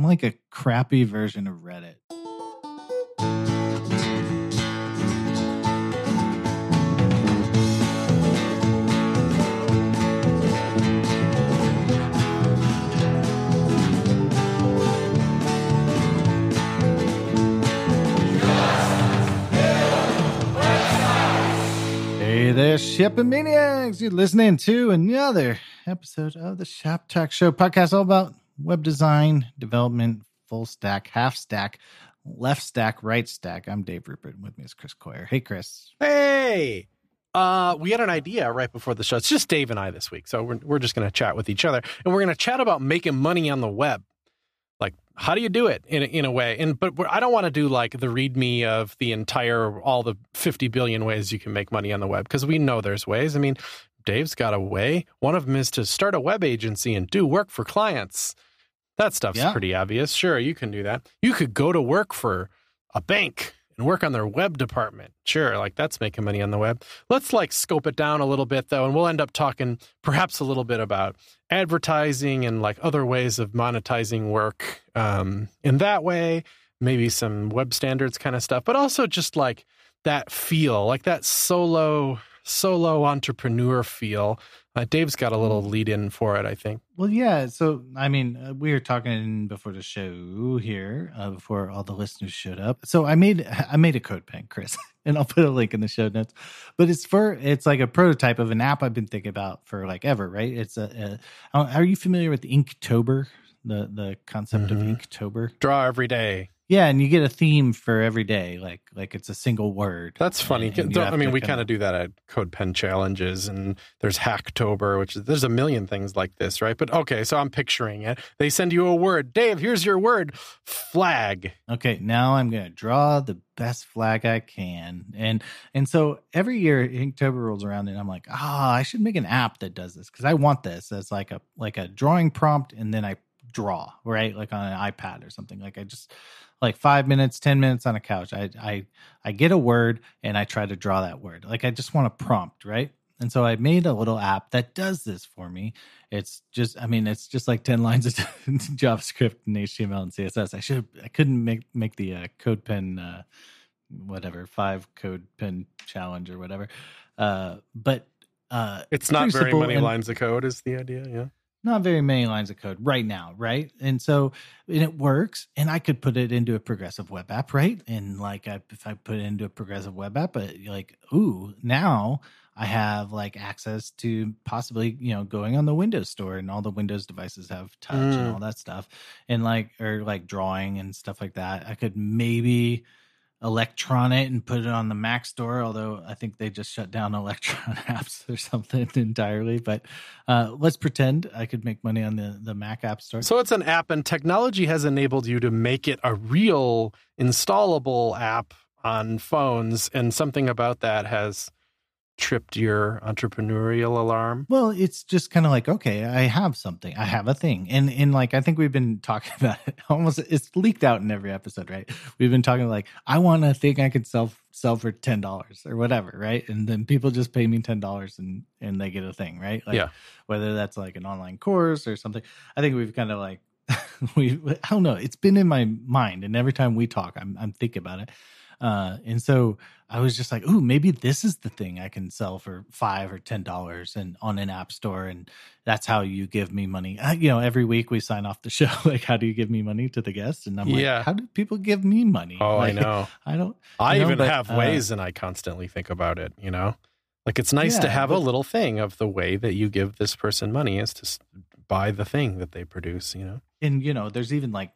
I'm like a crappy version of Reddit. Hey there, Shop-o-maniacs! You're listening to another episode of the Shop Talk Show podcast, all about web design, development, full stack, half stack, left stack, right stack. I'm Dave Rupert. With me is Chris Coyier. Hey, Chris. Hey, uh, we had an idea right before the show. It's just Dave and I this week, so we're we're just going to chat with each other, and we're going to chat about making money on the web. Like, how do you do it in a, in a way? And but I don't want to do like the readme of the entire all the fifty billion ways you can make money on the web because we know there's ways. I mean, Dave's got a way. One of them is to start a web agency and do work for clients. That stuff's Yeah. pretty obvious. Sure, you can do that. You could go to work for a bank and work on their web department. Sure, like that's making money on the web. Let's like scope it down a little bit though, and we'll end up talking perhaps a little bit about advertising and like other ways of monetizing work um, in that way. Maybe some web standards kind of stuff, but also just like that feel, like that solo solo entrepreneur feel. Uh, Dave's got a little lead in for it, I think. Well, yeah. So, I mean, uh, we were talking before the show here, uh, before all the listeners showed up. So, I made I made a code pen, Chris, and I'll put a link in the show notes. But it's for it's like a prototype of an app I've been thinking about for like ever, right? It's a. a are you familiar with Inktober? The the concept Mhm. of Inktober. Draw every day. Yeah, and you get a theme for every day, like like it's a single word. That's funny. And- and you Don't- have I mean, we kinda- do that at Code Pen challenges, and there's Hacktober, which is there's a million things like this, right? But okay, so I'm picturing it. They send you a word. Dave, here's your word. Flag. okay now i'm going to draw the best flag i can and and so every year inktober rolls around and i'm like ah i should make an app that does this because i want this as like a like a drawing prompt and then i draw right like on an ipad or something like i just like five minutes ten minutes on a couch i i i get a word and i try to draw that word like i just want a prompt right and so I made a little app that does this for me. It's just, I mean, it's just like 10 lines of JavaScript and HTML and CSS. I should, I couldn't make, make the uh, code pen, uh, whatever, five code pen challenge or whatever. Uh, but, uh, It's not very many and- lines of code, is the idea. Yeah. Not very many lines of code right now, right? And so and it works, and I could put it into a progressive web app, right? And like, I, if I put it into a progressive web app, but like, ooh, now I have like access to possibly, you know, going on the Windows Store, and all the Windows devices have touch and Mm. all that stuff, and like, or like drawing and stuff like that. I could maybe electron it and put it on the mac store although i think they just shut down electron apps or something entirely. But uh, let's pretend i could make money on the, the mac app store. So it's an app, and technology has enabled you to make it a real installable app on phones, and something about that has tripped your entrepreneurial alarm. well it's just kind of like okay i have something. I have a thing. And and like i think we've been talking about it almost it's leaked out in every episode right? We've been talking like i want a thing i could sell sell for ten dollars or whatever right? And then people just pay me ten dollars and and they get a thing right? Like Yeah. whether that's like an online course or something i think we've kind of like we i don't know it's been in my mind and every time we talk i'm i'm thinking about it uh and so i was just like ooh maybe this is the thing i can sell for five or ten dollars and on an app store and that's how you give me money uh, you know every week we sign off the show like how do you give me money to the guest and i'm like Yeah. how do people give me money Oh, Like, I know. i don't I You know, even but, have uh, ways, and I constantly think about it. You know, like it's nice to Yeah, have a little thing of the way that you give this person money is to buy the thing that they produce. You know, and you know there's even like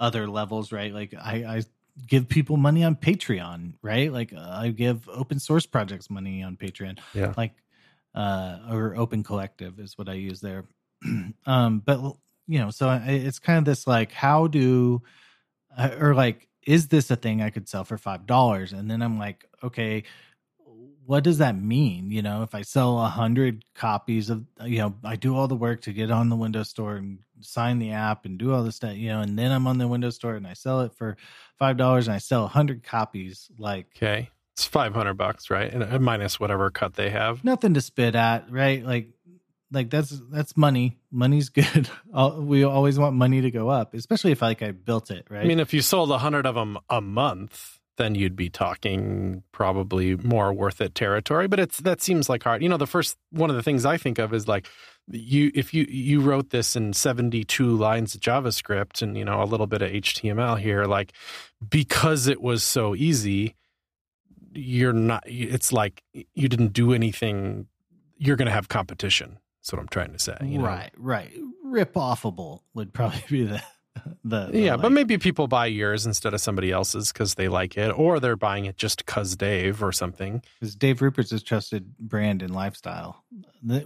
other levels right like i i give people money on patreon right? Like uh, i give open source projects money on patreon. Yeah. like uh or open collective is what i use there. Um but you know so I- it's kind of this like how do uh, or like is this a thing i could sell for five dollars? And then i'm like okay what does that mean you know if i sell a hundred copies of you know i do all the work to get on the windows store and sign the app and do all this stuff you know and then i'm on the windows store and i sell it for five dollars and i sell a hundred copies like okay, it's five hundred bucks, right? And uh, minus whatever cut they have. nothing to spit at right like like that's that's money. Money's good. we always want money to go up, especially if like I built it right. I mean, if you sold a hundred of them a month, then you'd be talking probably more worth it territory. But it's that seems like hard. You know, the first one of the things I think of is like you if you you wrote this in 72 lines of javascript and you know a little bit of html here like because it was so easy you're not it's like you didn't do anything you're going to have competition that's what i'm trying to say you know? right right rip offable would probably be the the, the yeah, like, but maybe people buy yours instead of somebody else's because they like it, or they're buying it just because Dave or something. Because Dave Rupert's a trusted brand and lifestyle.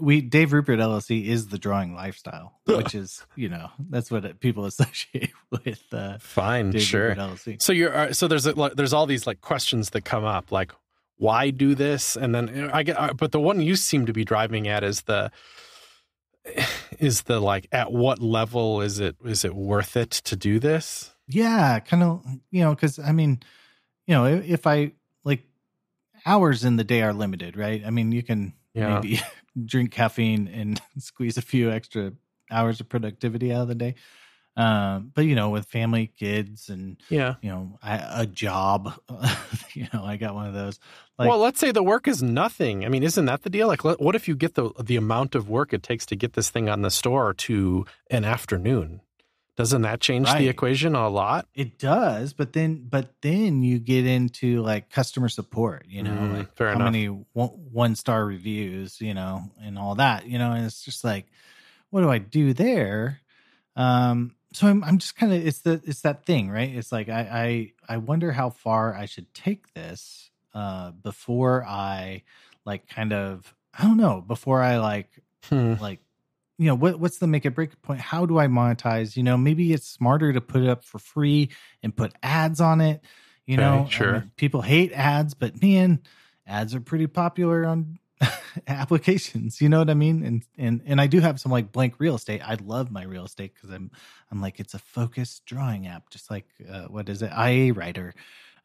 We Dave Rupert LLC is the drawing lifestyle, which is you know that's what people associate with. Uh, Fine, Dave sure. Rupert LLC. So you're uh, so there's a, there's all these like questions that come up, like why do this, and then I get, uh, but the one you seem to be driving at is the is the like at what level is it is it worth it to do this Yeah, kind of you know because I mean, you know, if, if I like hours in the day are limited, right? I mean, you can Yeah. maybe drink caffeine and squeeze a few extra hours of productivity out of the day. Um, but you know, with family, kids, and yeah you know, I, a job, you know, I got one of those. Like, well let's say the work is nothing i mean isn't that the deal like let- what if you get the the amount of work it takes to get this thing on the store to an afternoon doesn't that change Right. the equation a lot it does, but then, but then you get into like customer support, you know, Mm, like how enough. many one star reviews, you know, and all that, you know, and it's just like, what do I do there? Um, so I'm, I'm just kind of, it's the, it's that thing, right? It's like, I, I, I wonder how far I should take this, uh, before I like kind of, I don't know, before I like Hmm. like you know what what's the make it break point how do i monetize you know maybe it's smarter to put it up for free and put ads on it you Okay, know I sure. mean, people hate ads but man ads are pretty popular on applications you know what i mean and and and i do have some like blank real estate i love my real estate because i'm i'm like it's a focused drawing app just like uh, what is it ia writer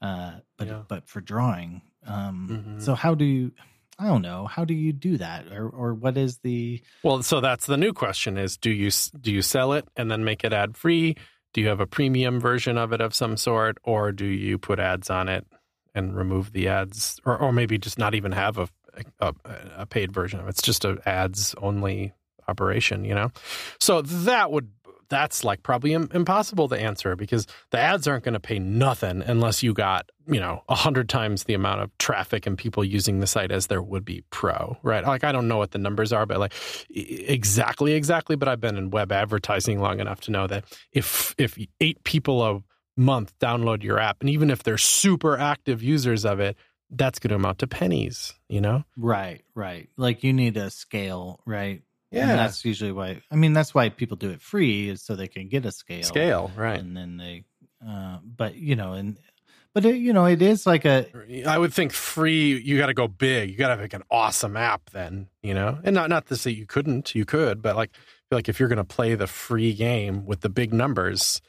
uh but Yeah. but for drawing um Mhm. so how do you i don't know how do you do that or or what is the Well, so that's the new question: is do you do you sell it and then make it ad free? Do you have a premium version of it of some sort, or do you put ads on it and remove the ads, or or maybe just not even have a a, a paid version of it? It's just a ads only operation, you know. So that would that's like probably impossible to answer because the ads aren't going to pay nothing unless you got you know a hundred times the amount of traffic and people using the site as there would be pro right like i don't know what the numbers are but like exactly exactly but i've been in web advertising long enough to know that if if eight people a month download your app and even if they're super active users of it that's going to amount to pennies you know Right, right. Like you need a scale, right? And Yeah. that's usually why. I mean, that's why people do it free is so they can get a scale. scale right And then they, uh, but you know, and but it, you know, it is like a I would think free. You got to go big. You got to have like an awesome app, then you know. And not not to say you couldn't, you could, but like feel like if you're going to play the free game with the big numbers,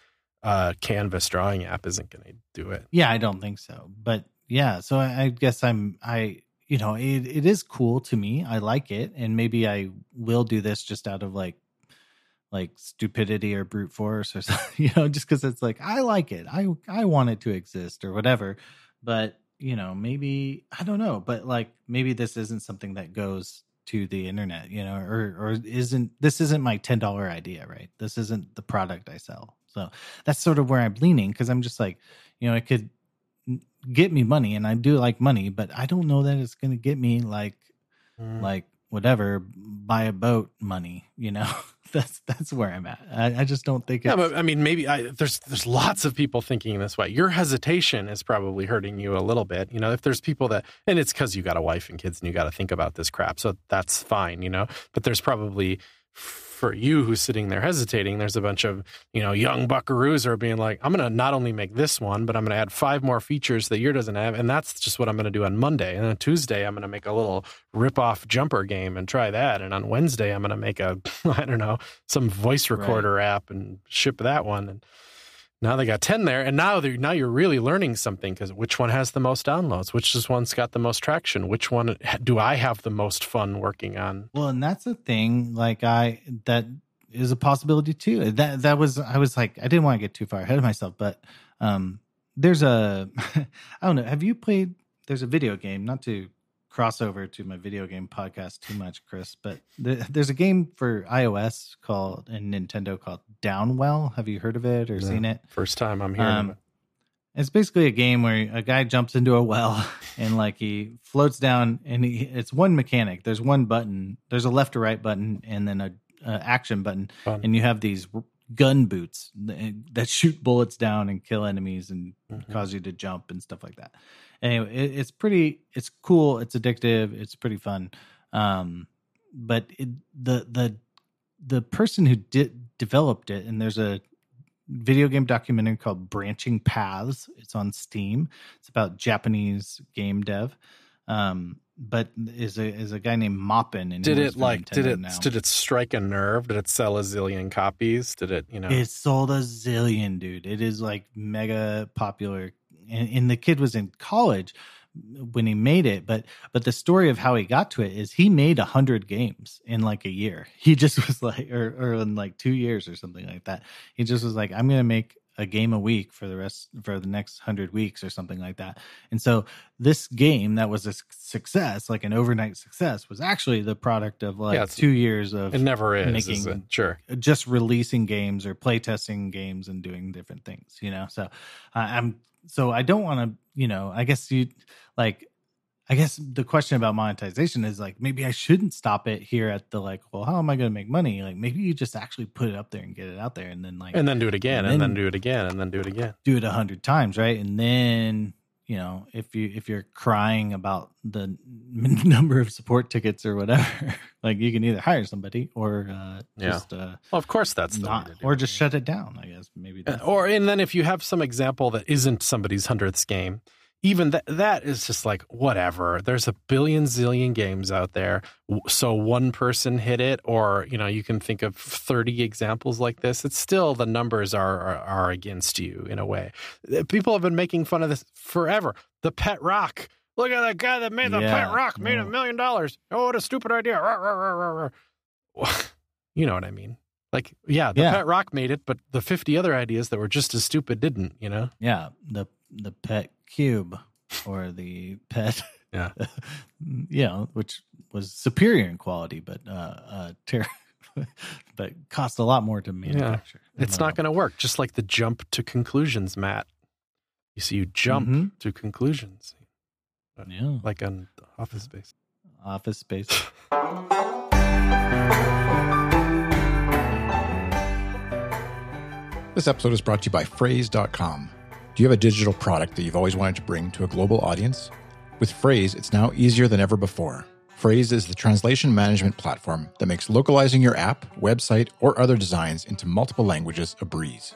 uh, Canvas drawing app isn't going to do it. yeah. I don't think so, but yeah. So I, I guess I'm I you know it it is cool to me. I like it, and maybe I will do this just out of like like stupidity or brute force or something, you know, just because it's like I like it. I I want it to exist or whatever. But you know, maybe I don't know, but like maybe this isn't something that goes to the internet, you know, or or isn't this isn't my ten dollar idea, right? This isn't the product I sell. So that's sort of where I'm leaning because I'm just like, you know, it could get me money, and I do like money, but I don't know that it's going to get me like Mm. like whatever buy a boat money you know that's that's where i'm at i, I just don't think it's Yeah, but I mean, maybe I, there's there's lots of people thinking this way. Your hesitation is probably hurting you a little bit. You know, if there's people that, and it's because you got a wife and kids and you got to think about this crap, so that's fine. You know, but there's probably for you who's sitting there hesitating, there's a bunch of you know young buckaroos are being like, I'm going to not only make this one, but I'm going to add five more features that your doesn't have, and that's just what I'm going to do on Monday. And on Tuesday, I'm going to make a little rip off jumper game and try that, and on Wednesday, I'm going to make a I don't know some voice Right. recorder app and ship that one and Now they got 10 there, and now now you're really learning something because which one has the most downloads? Which is one's got the most traction? Which one do I have the most fun working on? Well, and that's the thing. Like I that is a possibility too. That that was I was like I didn't want to get too far ahead of myself, but um, there's a I don't know. Have you played? There's a video game. Not to cross over to my video game podcast too much, Chris, but the, there's a game for iOS called and Nintendo called Downwell. Have you heard of it or seen it? First time I'm hearing um, it. It's basically a game where a guy jumps into a well and like he floats down and he, it's one mechanic. There's one button. There's a left or right button and then a, a action button, Fun. and you have these gun boots that shoot bullets down and kill enemies and mm-hmm. cause you to jump and stuff like that anyway, it, it's pretty. It's cool. It's addictive. It's pretty fun. Um, but it, the the the person who did developed it, and there's a video game documentary called Branching Paths. It's on Steam. It's about Japanese game dev. Um, but is a is a guy named Moppin. And did it like did it now. did it strike a nerve? Did it sell a zillion copies? Did it you know? It sold a zillion, dude. It is like mega popular and, and the kid was in college when he made it but but the story of how he got to it is he made a hundred games in like a year. He just was like or, or in like two years or something like that. He just was like i'm gonna make a game a week for the rest for the next hundred weeks or something like that. And so this game that was a success like an overnight success was actually the product of like yeah, two years of it never is making is sure. just releasing games or playtesting games and doing different things you know? So uh, i'm so I don't want to, you know, I guess you like I guess the question about monetization is like maybe I shouldn't stop it here at the like, well, how am I going to make money? Like maybe you just actually put it up there and get it out there, and then like, and then do it again, and, and then, then, do it again, and then do it again, do it a hundred times, right? And then you know if you if you're crying about the number of support tickets or whatever like you can either hire somebody or uh yeah. just uh well, of course that's not or just shut it down i guess maybe or and then if you have some example that isn't somebody's hundredth game even that that is just like whatever. There's a billion zillion games out there. So one person hit it or you know you can think of 30 examples like this it's still the numbers are, are, are against you in a way. Uh, people have been making fun of this forever. The pet rock. Look at that guy that made the yeah. pet rock made a million dollars. Oh what a stupid idea. You know what i mean? Like yeah the yeah. pet rock made it but the 50 other ideas that were just as stupid didn't you know? Yeah the the pet cube or the pet. Yeah. You know which was superior in quality but uh uh ter- but cost a lot more to manufacture yeah. it's not going to work just like the jump to conclusions mat. You see you jump mm-hmm. to conclusions. Yeah. like on office space. Office space. This episode is brought to you by phrase.com do you have a digital product that you've always wanted to bring to a global audience? With Phrase, it's now easier than ever before. Phrase is the translation management platform that makes localizing your app, website, or other designs into multiple languages a breeze.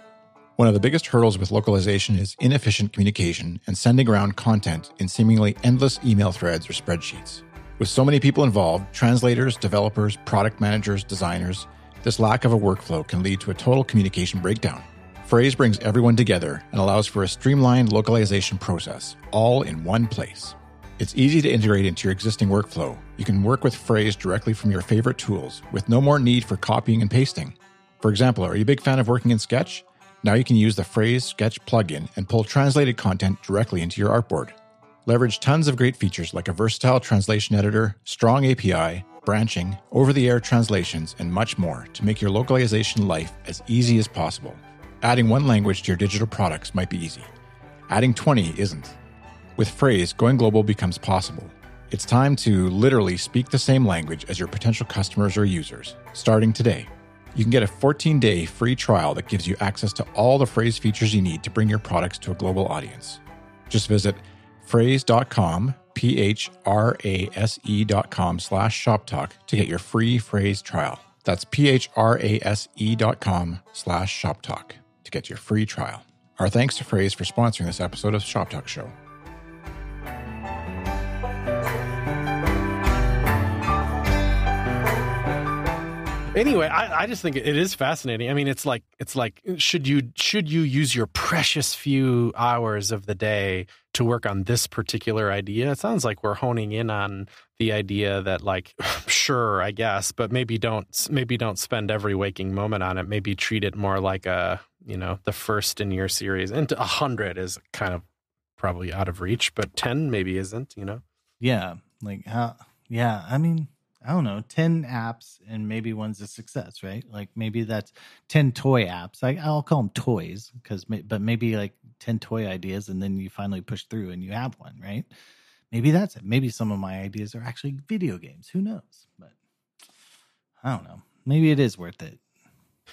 One of the biggest hurdles with localization is inefficient communication and sending around content in seemingly endless email threads or spreadsheets. With so many people involved translators, developers, product managers, designers this lack of a workflow can lead to a total communication breakdown. Phrase brings everyone together and allows for a streamlined localization process, all in one place. It's easy to integrate into your existing workflow. You can work with Phrase directly from your favorite tools with no more need for copying and pasting. For example, are you a big fan of working in Sketch? Now you can use the Phrase Sketch plugin and pull translated content directly into your artboard. Leverage tons of great features like a versatile translation editor, strong API, branching, over the air translations, and much more to make your localization life as easy as possible. Adding one language to your digital products might be easy. Adding 20 isn't. With Phrase, going global becomes possible. It's time to literally speak the same language as your potential customers or users, starting today. You can get a 14 day free trial that gives you access to all the Phrase features you need to bring your products to a global audience. Just visit phrase.com, P H R A S E.com slash shop talk to get your free Phrase trial. That's P H R A S E.com slash shop talk to get your free trial. Our thanks to Phrase for sponsoring this episode of Shop Talk Show. anyway, I, I just think it is fascinating. I mean, it's like it's like should you should you use your precious few hours of the day to work on this particular idea? It sounds like we're honing in on the idea that like sure, I guess, but maybe don't maybe don't spend every waking moment on it. Maybe treat it more like a you know the first in your series. And a hundred is kind of probably out of reach, but ten maybe isn't. You know? Yeah, like how? Yeah, I mean I don't know, 10 apps and maybe one's a success, right? Like maybe that's 10 toy apps. I, I'll call them toys because, but maybe like 10 toy ideas and then you finally push through and you have one, right? Maybe that's it. Maybe some of my ideas are actually video games. Who knows? But I don't know. Maybe it is worth it.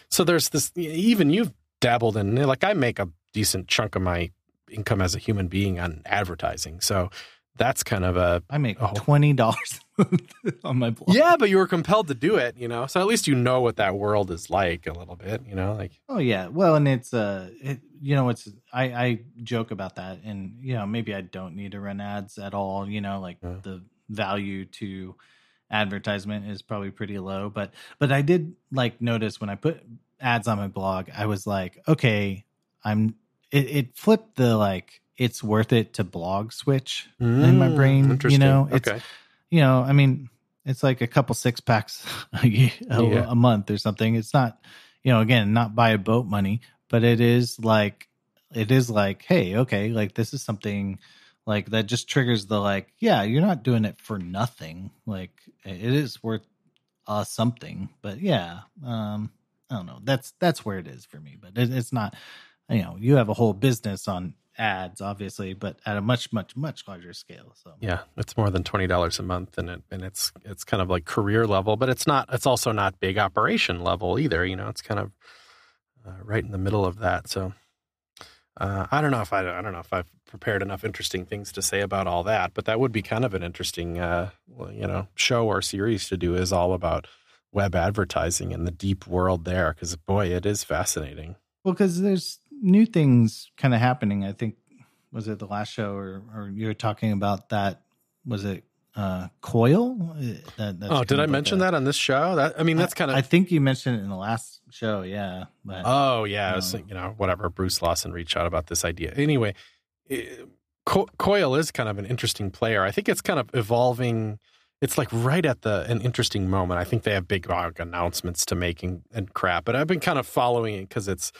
So there's this, even you've dabbled in, like, I make a decent chunk of my income as a human being on advertising. So that's kind of a. I make twenty dollars on my blog. Yeah, but you were compelled to do it, you know. So at least you know what that world is like a little bit, you know. Like, oh yeah, well, and it's uh, it, you know, it's I I joke about that, and you know, maybe I don't need to run ads at all. You know, like yeah. the value to advertisement is probably pretty low, but but I did like notice when I put ads on my blog, I was like, okay, I'm. It, it flipped the like it's worth it to blog switch mm, in my brain. You know, it's okay. you know, I mean, it's like a couple six packs a, yeah. a month or something. It's not, you know, again, not buy a boat money, but it is like it is like, hey, okay, like this is something like that just triggers the like, yeah, you're not doing it for nothing. Like it is worth uh something. But yeah, um, I don't know. That's that's where it is for me. But it, it's not. You know, you have a whole business on ads, obviously, but at a much, much, much larger scale. So yeah, it's more than twenty dollars a month, and it and it's it's kind of like career level, but it's not. It's also not big operation level either. You know, it's kind of uh, right in the middle of that. So uh, I don't know if I I don't know if I've prepared enough interesting things to say about all that, but that would be kind of an interesting uh, you know show or series to do. Is all about web advertising and the deep world there because boy, it is fascinating. Well, because there's new things kind of happening. I think was it the last show or or you were talking about that? Was it uh, Coil? Uh, that, oh, did I like mention a, that on this show? That I mean, that's kind of. I think you mentioned it in the last show. Yeah. But, oh yeah, was, um, you know, whatever. Bruce Lawson reached out about this idea. Anyway, it, Co- Coil is kind of an interesting player. I think it's kind of evolving. It's like right at the an interesting moment. I think they have big uh, announcements to make and, and crap. But I've been kind of following it because it's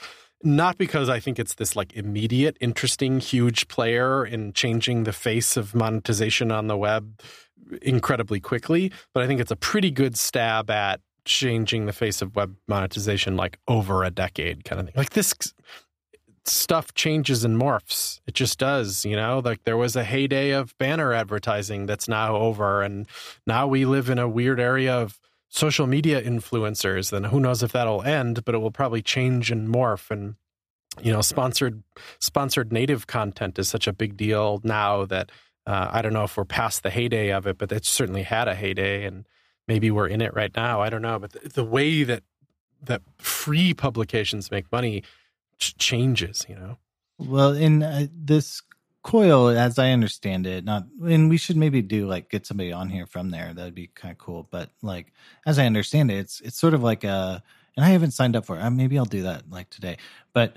not because I think it's this like immediate, interesting, huge player in changing the face of monetization on the web incredibly quickly, but I think it's a pretty good stab at changing the face of web monetization like over a decade kind of thing. Like this stuff changes and morphs. It just does, you know? Like there was a heyday of banner advertising that's now over and now we live in a weird area of social media influencers, then who knows if that'll end, but it will probably change and morph and you know sponsored sponsored native content is such a big deal now that uh, I don't know if we're past the heyday of it, but it certainly had a heyday, and maybe we're in it right now. I don't know, but the, the way that that free publications make money changes, you know. Well, in uh, this coil as i understand it not and we should maybe do like get somebody on here from there. That'd be kind of cool. But like as i understand it it's it's sort of like a and i haven't signed up for it. Uh, maybe i'll do that like today. But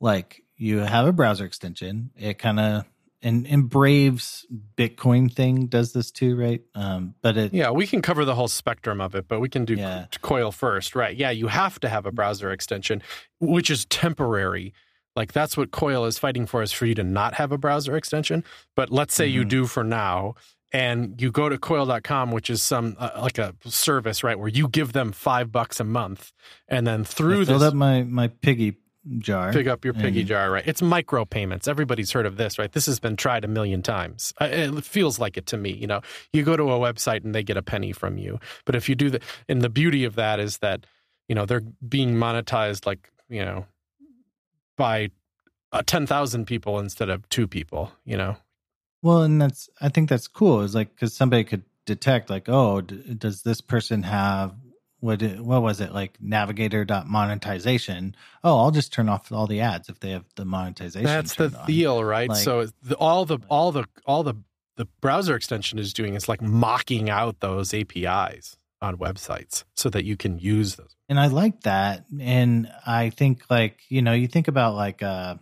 like you have a browser extension. It kind of and and brave's bitcoin thing does this too right um but it yeah we can cover the whole spectrum of it but we can do yeah. coil first right yeah you have to have a browser extension which is temporary like that's what Coil is fighting for is for you to not have a browser extension. But let's say mm-hmm. you do for now and you go to coil.com which is some uh, like a service right where you give them 5 bucks a month and then through I filled this up my my piggy jar. Pick up your piggy and... jar, right? It's micro payments. Everybody's heard of this, right? This has been tried a million times. It feels like it to me. You know, you go to a website and they get a penny from you. But if you do the, and the beauty of that is that, you know, they're being monetized like, you know, by uh, 10,000 people instead of two people, you know? Well, and that's, I think that's cool. It's like, cause somebody could detect like, oh, d- does this person have what, what was it like navigator dot monetization? Oh, I'll just turn off all the ads if they have the monetization. That's the on. deal, right? Like, so the, all the, all the, all the, the browser extension is doing is like mocking out those APIs. on websites so that you can use those. And I like that. And I think like, you know, you think about like uh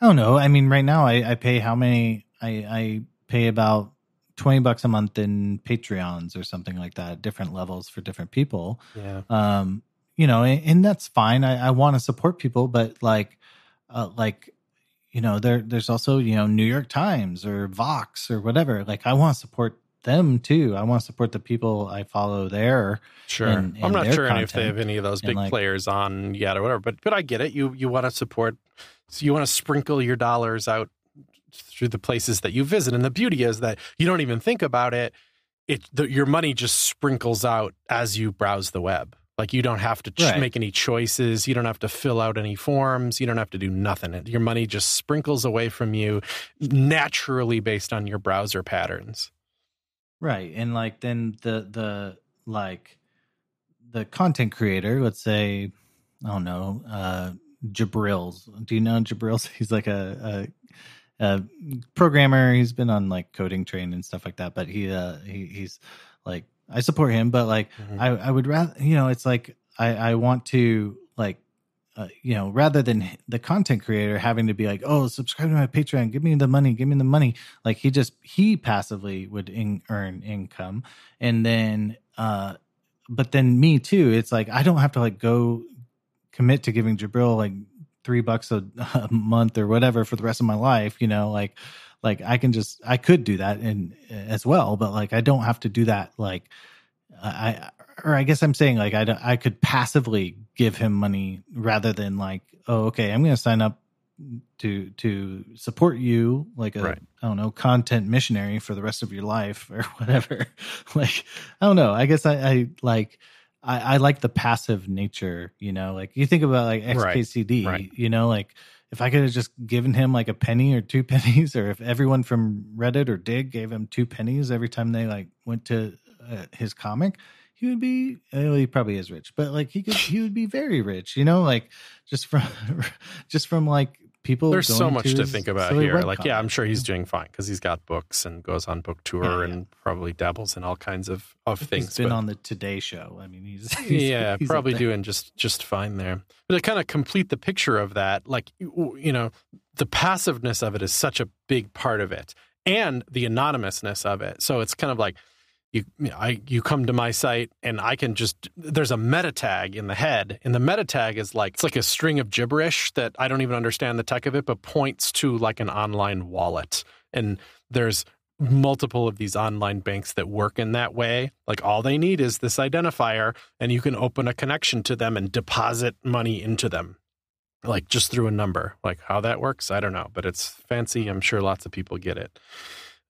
I don't know. I mean, right now I, I pay how many I I pay about 20 bucks a month in Patreons or something like that, different levels for different people. Yeah. Um, you know, and, and that's fine. I, I want to support people, but like uh like you know, there there's also, you know, New York Times or Vox or whatever. Like I want to support them too. I want to support the people I follow there. Sure. and- I'm not sure if they have any of those big like- players on yet or whatever, but but I get it. You you want to support so you want to sprinkle your dollars out through the places that you visit. And the beauty is that you don't even think about it. It the, your money just sprinkles out as you browse the web. Like you don't have to ch- Right. make any choices. You don't have to fill out any forms. You don't have to do nothing. Your money just sprinkles away from you naturally based on your browser patterns. Right. And like then the the like the content creator, let's say, I don't know, uh Jabrils. Do you know Jabrils? He's like a, a a programmer. He's been on like coding train and stuff like that, but he uh he, he's like I support him, but like Mhm. I I would rather you know, it's like I I want to like uh, you know, rather than the content creator having to be like, "Oh, subscribe to my Patreon, give me the money, give me the money," like he just he passively would in, earn income, and then, uh, but then me too. It's like I don't have to like go commit to giving Jabril like three bucks a, a month or whatever for the rest of my life. You know, like like I can just I could do that and uh, as well, but like I don't have to do that like I or I guess I'm saying like I I could passively give him money rather than like oh okay I'm going to sign up to to support you like a Right. I don't know content missionary for the rest of your life or whatever like I don't know I guess I, I like I, I like the passive nature you know like you think about like Right. XKCD Right. you know like if I could have just given him like a penny or two pennies, or if everyone from Reddit or Digg gave him two pennies every time they like went to uh, his comic, he would be. Well, he probably is rich, but like he could, he would be very rich. You know, like just from, just from like people. There's so much to think about here. Like, yeah, I'm sure he's doing fine because he's got books and goes on book tour Yeah, yeah. and probably dabbles in all kinds of, of things. He's been but- on the Today Show. I mean, he's, he's yeah, he's probably doing just just fine there. But to kind of complete the picture of that, like you know, the passiveness of it is such a big part of it, and the anonymousness of it. So it's kind of like you I you come to my site and I can just there's a meta tag in the head, and the meta tag is like it's like a string of gibberish that I don't even understand the tech of it, but points to like an online wallet, and there's multiple of these online banks that work in that way. Like all they need is this identifier, and you can open a connection to them and deposit money into them, like just through a number. Like how that works, I don't know, but it's fancy. I'm sure lots of people get it.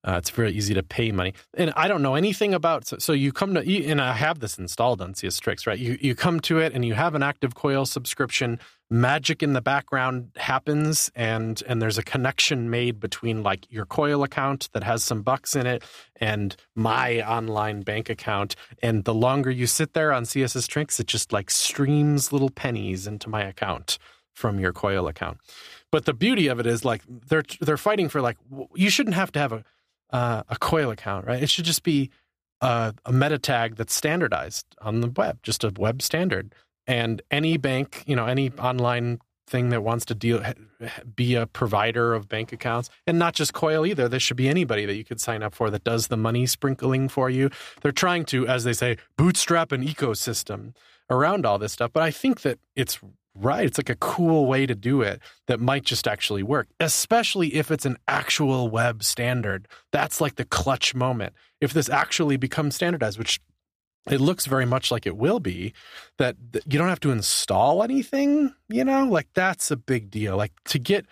Uh, it's very easy to pay money, and I don't know anything about. So, so you come to, and I have this installed on CSS Tricks, right? You you come to it, and you have an active coil subscription. Magic in the background happens, and and there's a connection made between like your coil account that has some bucks in it and my online bank account. And the longer you sit there on CSS Tricks, it just like streams little pennies into my account from your coil account. But the beauty of it is like they're they're fighting for like you shouldn't have to have a uh, a coil account, right? It should just be a, a meta tag that's standardized on the web, just a web standard. And any bank, you know, any online thing that wants to deal be a provider of bank accounts and not just coil either there should be anybody that you could sign up for that does the money sprinkling for you they're trying to as they say bootstrap an ecosystem around all this stuff but i think that it's right. It's like a cool way to do it that might just actually work especially if it's an actual web standard. That's like the clutch moment. If this actually becomes standardized which it looks very much like it will be that, you don't have to install anything you know? Like that's a big deal. Like to get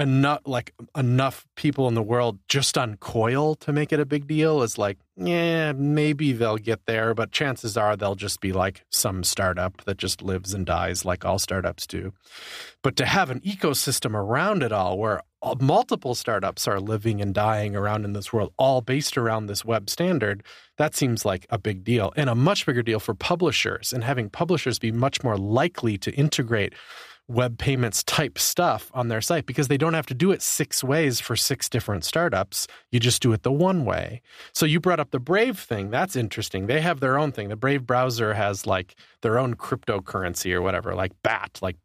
enough like enough people in the world just on coil to make it a big deal is like yeah maybe they'll get there but chances are they'll just be like some startup that just lives and dies like all startups do. But to have an ecosystem around it all where multiple startups are living and dying around in this world all based around this web standard that seems like a big deal and a much bigger deal for publishers and having publishers be much more likely to integrate web payments type stuff on their site because they don't have to do it six ways for six different startups. You just do it the one way. So you brought up the Brave thing. That's interesting. They have their own thing. The Brave browser has like their own cryptocurrency or whatever, like BAT, like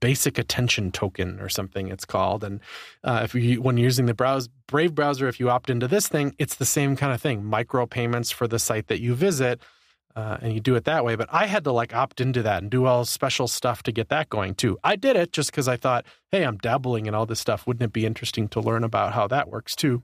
basic attention token or something it's called. And uh, if you when you're using the browse Brave browser, if you opt into this thing, it's the same kind of thing. Micro payments for the site that you visit uh, and you do it that way. But I had to like opt into that and do all special stuff to get that going too. I did it just because I thought, hey, I'm dabbling in all this stuff. Wouldn't it be interesting to learn about how that works too?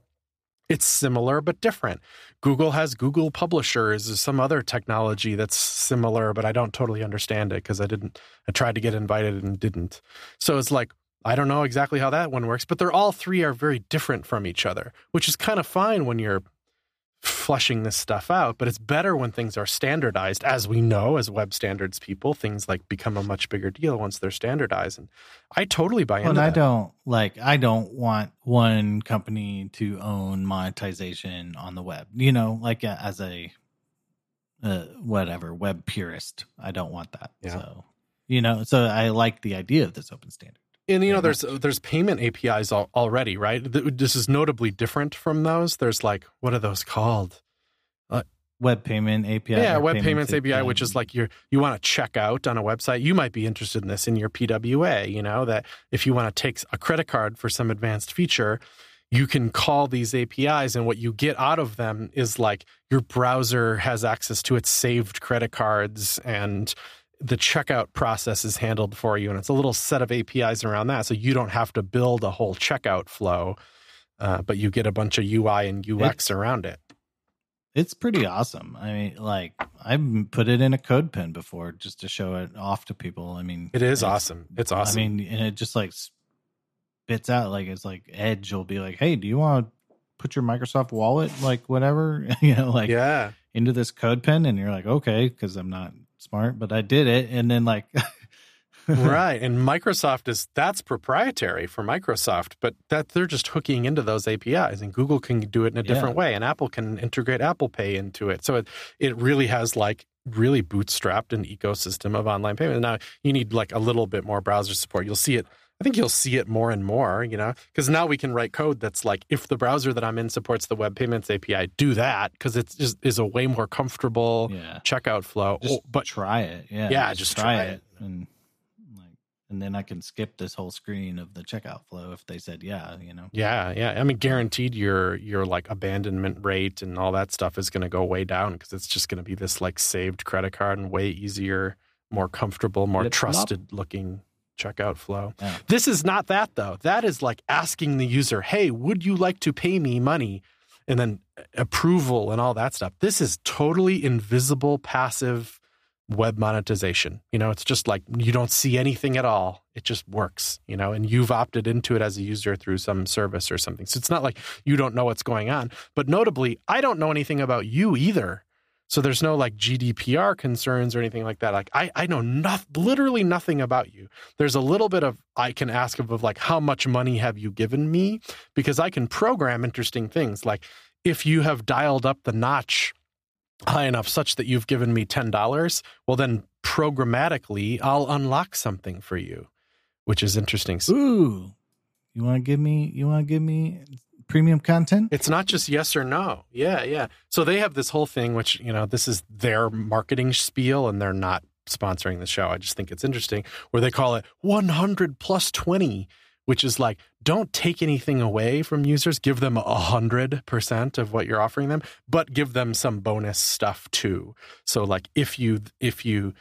It's similar but different. Google has Google Publishers, is some other technology that's similar, but I don't totally understand it because I didn't. I tried to get invited and didn't. So it's like I don't know exactly how that one works, but they're all three are very different from each other, which is kind of fine when you're fleshing this stuff out, but it's better when things are standardized. As we know, as web standards people, things like become a much bigger deal once they're standardized. And I totally buy into and that. I don't like I don't want one company to own monetization on the web. You know, like uh, as a uh, whatever web purist, I don't want that. Yeah. So you know, so I like the idea of this open standard. And you know, mm-hmm. there's there's payment APIs al- already, right? This is notably different from those. There's like what are those called? Uh, web payment API. Yeah, Web Payments API, which is like you're you want to check out on a website. You might be interested in this in your PWA. You know that if you want to take a credit card for some advanced feature, you can call these APIs, and what you get out of them is like your browser has access to its saved credit cards and the checkout process is handled for you and it's a little set of apis around that so you don't have to build a whole checkout flow uh, but you get a bunch of ui and ux around it It's pretty awesome. I mean, like I've put it in a code pen before just to show it off to people. I mean, it is it's- awesome it's awesome I mean, and it just like spits out like it's like Edge will be like, "Hey, do you want to put your Microsoft Wallet, like whatever, you know, like yeah into this code pen?" And you're like, "Okay," because I'm not smart, but I did it, and then like, right and microsoft is that's proprietary for microsoft but that they're just hooking into those apis and google can do it in a different Yeah. way and apple can integrate apple pay into it. So it, it really has like really bootstrapped an ecosystem of online payment now you need like a little bit more browser support. You'll see it i think you'll see it more and more you know because now we can write code that's like if the browser that i'm in supports the web payments api do that because it just is a way more comfortable yeah, checkout flow just Oh, but try it. Yeah, Yeah, just try it. and like, and then I can skip this whole screen of the checkout flow if they said yeah, you know. Yeah, yeah. I mean, guaranteed your your like abandonment rate and all that stuff is going to go way down because it's just going to be this like saved credit card and way easier, more comfortable, more trusted looking checkout flow. Yeah. This is not that though. That is like asking the user, "Hey, would you like to pay me money?" and then approval and all that stuff. This is totally invisible passive web monetization. You know, it's just like you don't see anything at all. It just works, you know, and you've opted into it as a user through some service or something. So it's not like you don't know what's going on. But notably, I don't know anything about you either. So there's no like GDPR concerns or anything like that. Like I, I know nothing, literally nothing about you. There's a little bit of I can ask of, of like how much money have you given me because I can program interesting things. Like if you have dialed up the notch high enough such that you've given me $10, well, then programmatically, I'll unlock something for you, which is interesting. Ooh, you want to give me? You want to give me premium content? it's not just yes or no. Yeah, yeah. So they have this whole thing, which, you know, this is their marketing spiel and they're not sponsoring the show. I just think it's interesting where they call it 100 plus 20, which is like, don't take anything away from users. Give them a hundred percent of what you're offering them, but give them some bonus stuff too. So like if you, if you,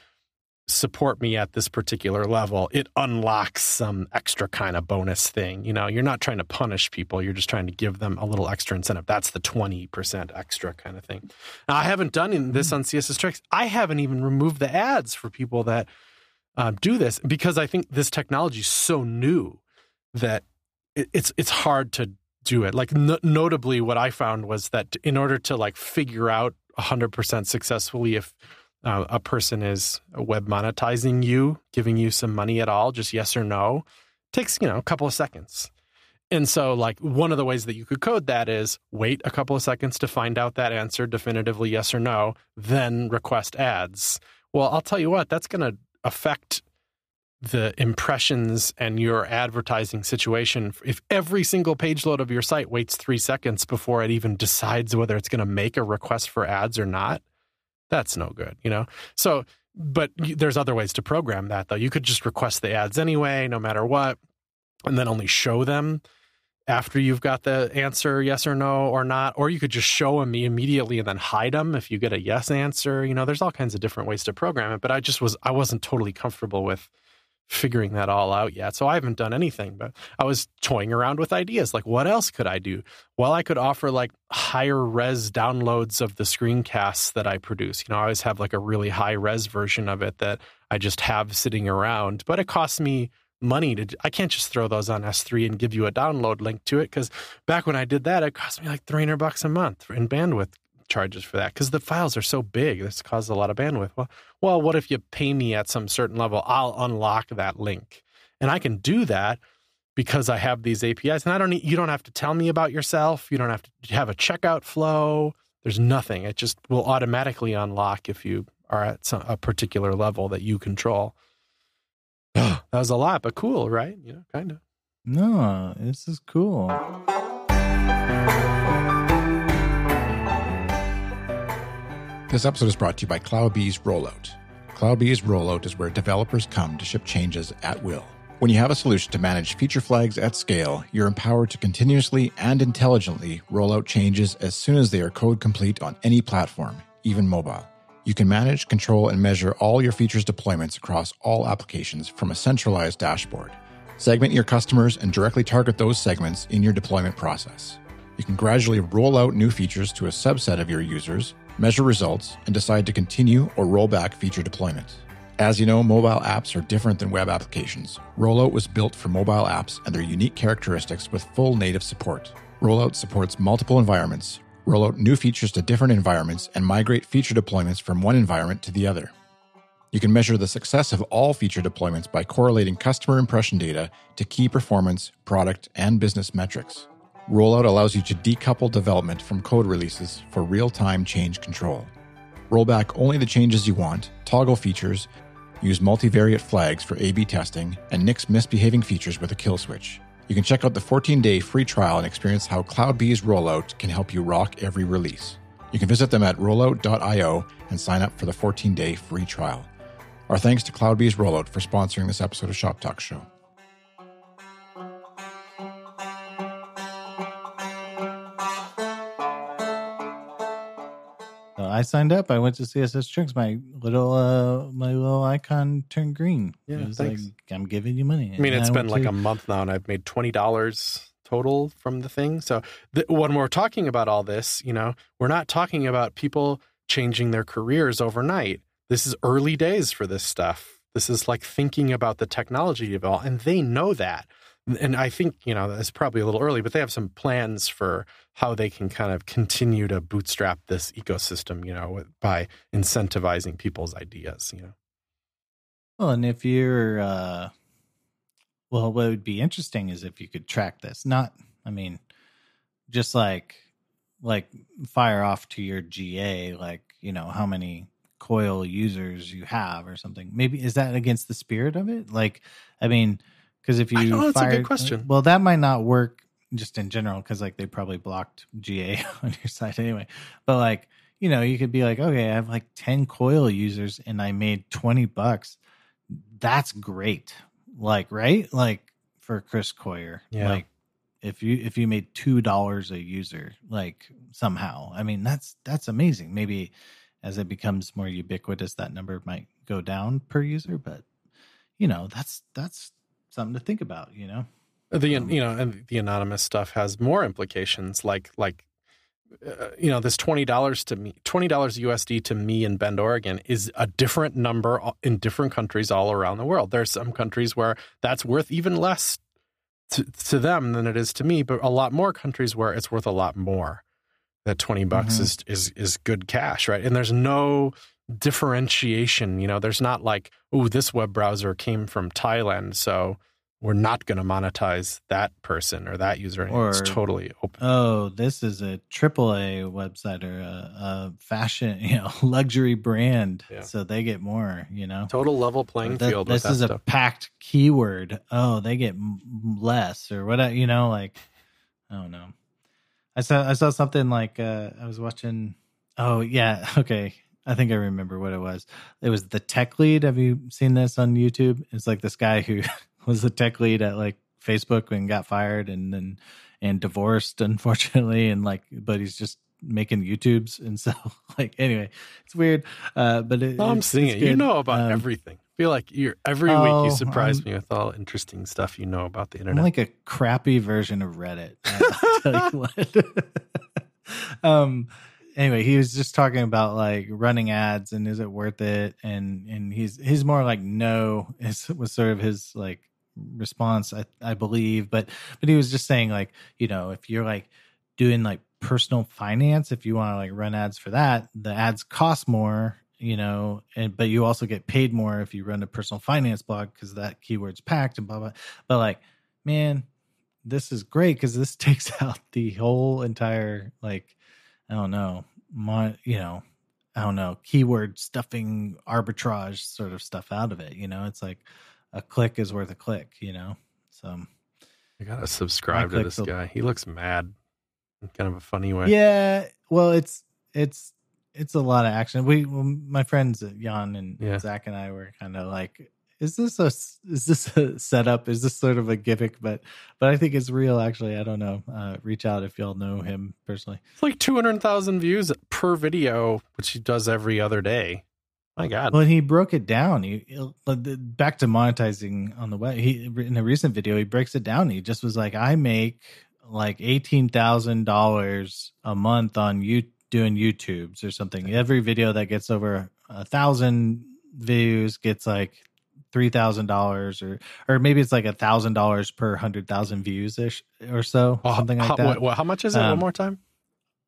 support me at this particular level, it unlocks some extra kind of bonus thing. You know, you're not trying to punish people, you're just trying to give them a little extra incentive. That's the 20% extra kind of thing. Now, I haven't done this on CSS Tricks. I haven't even removed the ads for people that uh, do this because I think this technology is so new that it, it's it's hard to do it. Like no- notably, what I found was that in order to like figure out 100% successfully if uh, a person is web monetizing you, giving you some money at all, just yes or no, takes you know a couple of seconds. And so, like one of the ways that you could code that is wait a couple of seconds to find out that answer definitively yes or no, then request ads. Well, I'll tell you what, that's going to affect the impressions and your advertising situation if every single page load of your site waits 3 seconds before it even decides whether it's going to make a request for ads or not that's no good you know? So but there's other ways to program that though. You could just request the ads anyway no matter what and then only show them after you've got the answer yes or no or not. Or you could just show them immediately and then hide them if you get a yes answer. You know there's all kinds of different ways to program it but i just was i wasn't totally comfortable with figuring that all out yet so i haven't done anything but i was toying around with ideas like what else could i do? Well i could offer like higher res downloads of the screencasts that i produce. You know i always have like a really high res version of it that i just have sitting around but it costs me money to I can't just throw those on S3 and give you a download link to it cuz back when I did that it cost me like 300 bucks a month in bandwidth charges for that cuz the files are so big this causes a lot of bandwidth. Well, well, what if you pay me at some certain level? I'll unlock that link. And I can do that because I have these APIs and I don't you don't have to tell me about yourself. You don't have to have a checkout flow. There's nothing. It just will automatically unlock if you are at some, a particular level that you control. that was a lot, but cool, right? You know, kind of. No, this is cool. This episode is brought to you by CloudBees Rollout. CloudBees Rollout is where developers come to ship changes at will. When you have a solution to manage feature flags at scale, you're empowered to continuously and intelligently roll out changes as soon as they are code complete on any platform, even mobile. You can manage, control, and measure all your features deployments across all applications from a centralized dashboard. Segment your customers and directly target those segments in your deployment process. You can gradually roll out new features to a subset of your users, measure results, and decide to continue or roll back feature deployment. As you know, mobile apps are different than web applications. Rollout was built for mobile apps and their unique characteristics with full native support. Rollout supports multiple environments, roll out new features to different environments, and migrate feature deployments from one environment to the other. You can measure the success of all feature deployments by correlating customer impression data to key performance, product, and business metrics. Rollout allows you to decouple development from code releases for real time change control. Roll back only the changes you want, toggle features, use multivariate flags for A B testing, and nix misbehaving features with a kill switch. You can check out the 14 day free trial and experience how CloudBees Rollout can help you rock every release. You can visit them at rollout.io and sign up for the 14 day free trial. Our thanks to CloudBees Rollout for sponsoring this episode of Shop Talk Show. I signed up. I went to CSS Tricks. My little uh my little icon turned green. Yeah, it was thanks. like I'm giving you money. I mean, And it's I been like to- a month now, and I've made twenty dollars total from the thing. So th- when we're talking about all this, you know, we're not talking about people changing their careers overnight. This is early days for this stuff. This is like thinking about the technology of all, and they know that. And I think you know it's probably a little early, but they have some plans for how they can kind of continue to bootstrap this ecosystem, you know, by incentivizing people's ideas. You know, Well, and if you're, uh, well, what would be interesting is if you could track this. Not, I mean, just like, like fire off to your GA, like you know how many coil users you have or something. Maybe is that against the spirit of it? Like, I mean, because if you know, that's a good question. Well, that might not work just in general because like they probably blocked GA on your site anyway. But like, you know, you could be like, okay, I have like 10 coil users and I made 20 bucks. That's great. Like, right? Like for Chris Coyier. Yeah. Like if you if you made two dollars a user, like somehow. I mean, that's that's amazing. Maybe as it becomes more ubiquitous, that number might go down per user, but you know, that's that's something to think about, you know? the Um, you know and the anonymous stuff has more implications like like uh, you know this $20 to me $20 USD to me in Bend Oregon is a different number in different countries all around the world there's some countries where that's worth even less to, to them than it is to me but a lot more countries where it's worth a lot more that 20 bucks Mhm. is is is good cash right and there's no differentiation you know there's not like oh this web browser came from Thailand so we're not going to monetize that person or that user. Or, it's totally open. Oh, this is a AAA website or a, a fashion, you know, luxury brand, yeah. so they get more. You know, total level playing field. This is stuff. a packed keyword. Oh, they get less or what? You know, like I don't know. I saw I saw something like uh, I was watching. Oh yeah, okay. I think I remember what it was. It was the tech lead. Have you seen this on YouTube? It's like this guy who was the tech lead at like Facebook and got fired and then and divorced, unfortunately, and like, but he's just making YouTubes and so like anyway, it's weird. Uh, but it, I'm seeing it. You know about um, everything. I feel like you're every oh, week you oh, surprise me with all interesting stuff you know about the internet. I'm like a crappy version of Reddit. I'll tell you what. um anyway, he was just talking about like running ads and is it worth it? And and he's he's more like no. It was sort of his like response, I I believe. But but he was just saying like you know if you're like doing like personal finance, if you want to like run ads for that, the ads cost more. You know, and but you also get paid more if you run a personal finance blog because that keyword's packed and blah blah. But like, man, this is great because this takes out the whole entire like I don't know, my, you know, I don't know, keyword stuffing arbitrage sort of stuff out of it. You know, it's like a click is worth a click, you know? So I gotta subscribe to this will, guy. He looks mad in kind of a funny way. Yeah. Well, it's, it's, it's a lot of action. We, my friends uh, Jan and yeah. Zach and I were kind of like, is this a is this a setup? Is this sort of a gimmick? But but I think it's real. Actually, I don't know. Uh, reach out if y'all know him personally. It's like two hundred thousand views per video, which he does every other day. My God. Well, he broke it down. He back to monetizing on the web. He in a recent video he breaks it down. He just was like, I make like eighteen thousand dollars a month on you doing YouTubes or something. Every video that gets over a thousand views gets like three thousand dollars or or maybe it's like a thousand dollars per hundred thousand views ish or so well, something like how, that. How much is it? Um, One more time.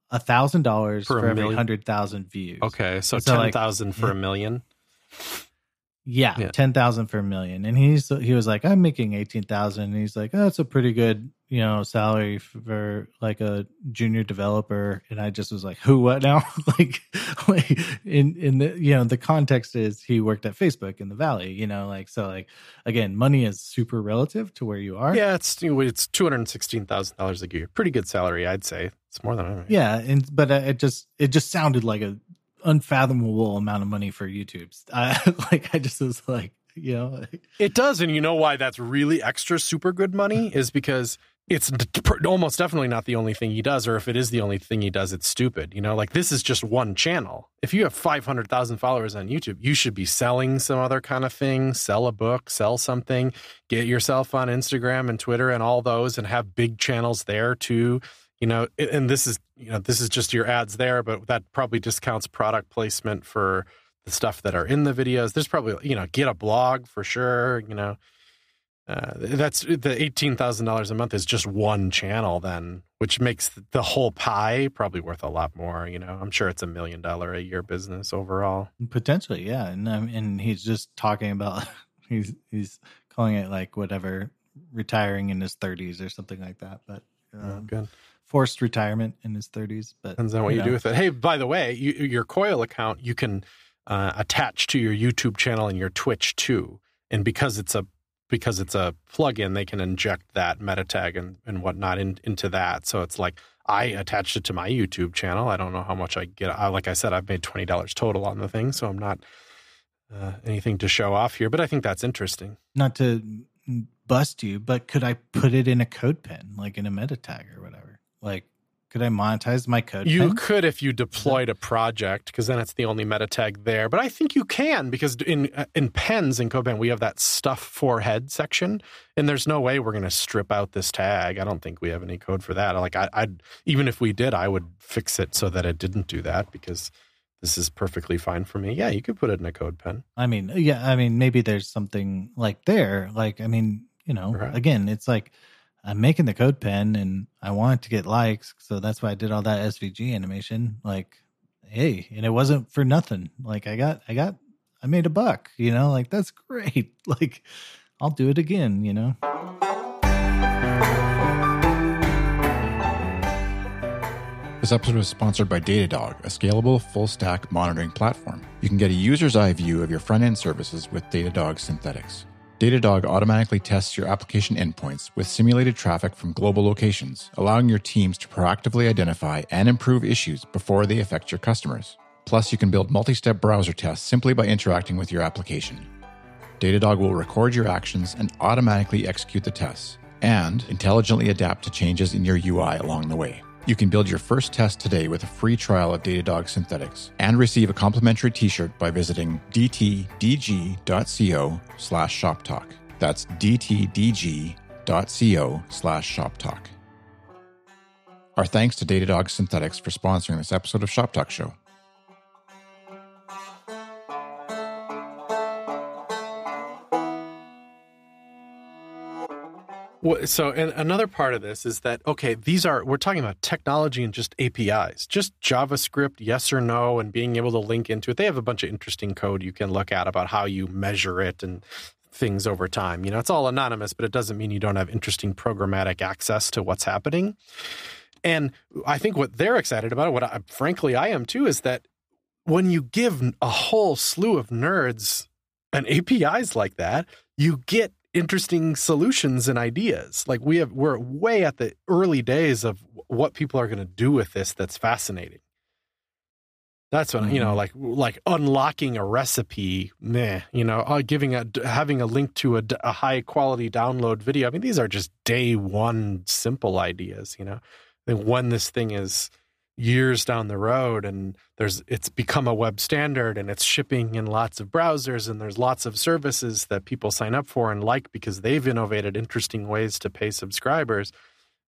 A thousand dollars for every hundred thousand views. Okay, so, so ten thousand like, for a million. Yeah, yeah. ten thousand for a million, and he's he was like, I'm making eighteen thousand, and he's like, oh, that's a pretty good you know salary for like a junior developer, and I just was like, who, what now? like, like in in the you know the context is he worked at Facebook in the Valley, you know, like so like again, money is super relative to where you are. Yeah, it's it's two hundred sixteen thousand dollars a year, pretty good salary, I'd say. It's more than I. Yeah, and but uh, it just it just sounded like a unfathomable amount of money for YouTube's. I, like I just was like, you know, it does, and you know why that's really extra super good money is because it's almost definitely not the only thing he does, or if it is the only thing he does, it's stupid. You know, like this is just one channel. If you have five hundred thousand followers on YouTube, you should be selling some other kind of thing, sell a book, sell something, get yourself on Instagram and Twitter and all those, and have big channels there too you know and this is you know this is just your ads there but that probably discounts product placement for the stuff that are in the videos there's probably you know get a blog for sure you know uh, that's the eighteen thousand dollars a month is just one channel then, which makes the whole pie probably worth a lot more. You know, I'm sure it's a million dollar a year business overall. Potentially, yeah. And um, and he's just talking about he's he's calling it like whatever retiring in his 30s or something like that. But um, oh, good forced retirement in his 30s. But depends on what you, know. do with it. Hey, by the way, you, your Coil account you can uh, attach to your YouTube channel and your Twitch too. And because it's a because it's a plugin, they can inject that meta tag and, and whatnot in, into that. So it's like I attached it to my YouTube channel. I don't know how much I get. I, like I said, I've made twenty dollars total on the thing, so I'm not uh, anything to show off here. But I think that's interesting. Not to bust you, but could I put it in a CodePen, like in a meta tag or whatever? Like, could I monetize my code? You pen? could if you deployed a project, because then it's the only meta tag there. But I think you can because in uh, in pens in CodePen we have that stuff for head section, and there's no way we're going to strip out this tag. I don't think we have any code for that. Like I, I'd even if we did, I would fix it so that it didn't do that because this is perfectly fine for me. Yeah, you could put it in a CodePen. I mean, yeah, I mean maybe there's something like there. Like I mean, you know, right. again, it's like I'm making the CodePen and I wanted to get likes, so that's why I did all that SVG animation. Like, hey, and it wasn't for nothing. Like I got I got I made a buck, you know, like that's great. Like I'll do it again, you know? This episode was sponsored by Datadog, a scalable full stack monitoring platform. You can get a user's eye view of your front end services with Datadog Synthetics. Datadog automatically tests your application endpoints with simulated traffic from global locations, allowing your teams to proactively identify and improve issues before they affect your customers. Plus, you can build multi step browser tests simply by interacting with your application. Datadog will record your actions and automatically execute the tests, and intelligently adapt to changes in your UI along the way. You can build your first test today with a free trial of Datadog Synthetics and receive a complimentary t-shirt by visiting dtdg.co slash shoptalk. That's dtdg.co slash shoptalk. Our thanks to Datadog Synthetics for sponsoring this episode of Shop Talk Show. Well, so, and another part of this is that okay, these are we're talking about technology and just APIs, just JavaScript, yes or no, and being able to link into it. They have a bunch of interesting code you can look at about how you measure it and things over time. You know, it's all anonymous, but it doesn't mean you don't have interesting programmatic access to what's happening. And I think what they're excited about, what I, frankly I am too, is that when you give a whole slew of nerds an APIs like that, you get interesting solutions and ideas. Like we have, we're way at the early days of what people are going to do with this. That's fascinating. That's when mm-hmm. you know, mm-hmm. like like unlocking a recipe, meh. You know, uh, giving a having a link to a, a high quality download video. I mean, these are just day one simple ideas. You know, and when this thing is years down the road and there's it's become a web standard and it's shipping in lots of browsers and there's lots of services that people sign up for and like because they've innovated interesting ways to pay subscribers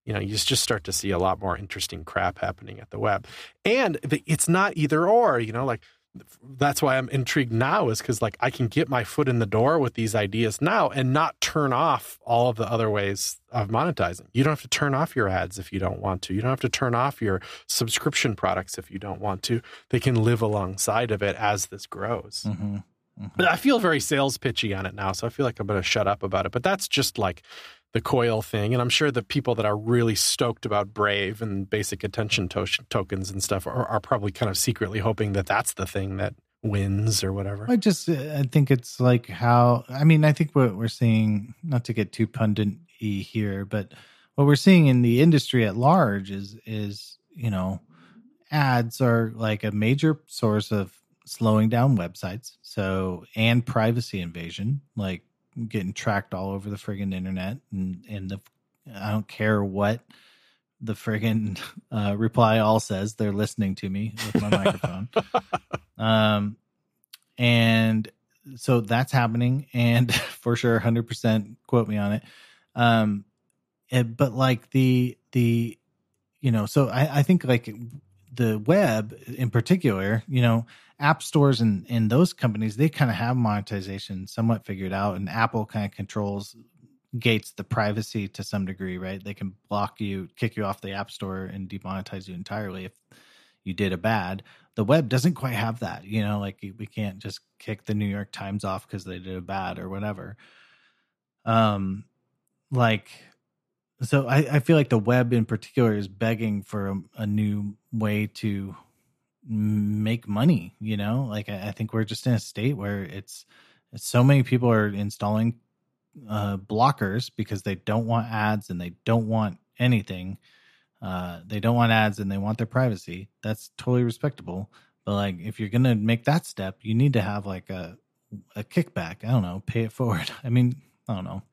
you know you just start to see a lot more interesting crap happening at the web. And it's not either or you know like that's why I'm intrigued now is because like I can get my foot in the door with these ideas now and not turn off all of the other ways of monetizing. You don't have to turn off your ads if you don't want to. You don't have to turn off your subscription products if you don't want to. They can live alongside of it as this grows. Mm-hmm. Mm-hmm. I feel very sales pitchy on it now, so I feel like I'm going to shut up about it. But that's just like the coil thing. And I'm sure the people that are really stoked about Brave and basic attention to- tokens and stuff are, are, probably kind of secretly hoping that that's the thing that wins or whatever. I just, I think it's like how, I mean, I think what we're seeing, not to get too pundit y here, but what we're seeing in the industry at large is, is, you know, ads are like a major source of slowing down websites. So, and privacy invasion, like getting tracked all over the friggin' internet and and the I don't care what the friggin' uh, reply all says. They're listening to me with my microphone. Um, and so that's happening, and for sure, hundred percent quote me on it. Um, it, eh, but like the the you know, so I I think like the web in particular, you know, app stores and, and those companies, they kind of have monetization somewhat figured out. And Apple kind of controls gates the privacy to some degree, right? They can block you, kick you off the app store and demonetize you entirely if you did a bad. The web doesn't quite have that, you know, like we can't just kick the New York Times off because they did a bad or whatever. Um, like so I, I feel like the web in particular is begging for a, a new way to make money you know? Like I, I, think we're just in a state where it's, so many people are installing uh, blockers because they don't want ads and they don't want anything. Uh, they don't want ads and they want their privacy. That's totally respectable. But like if you're gonna make that step you need to have like a a kickback. I don't know. Pay it forward. I mean i don't know.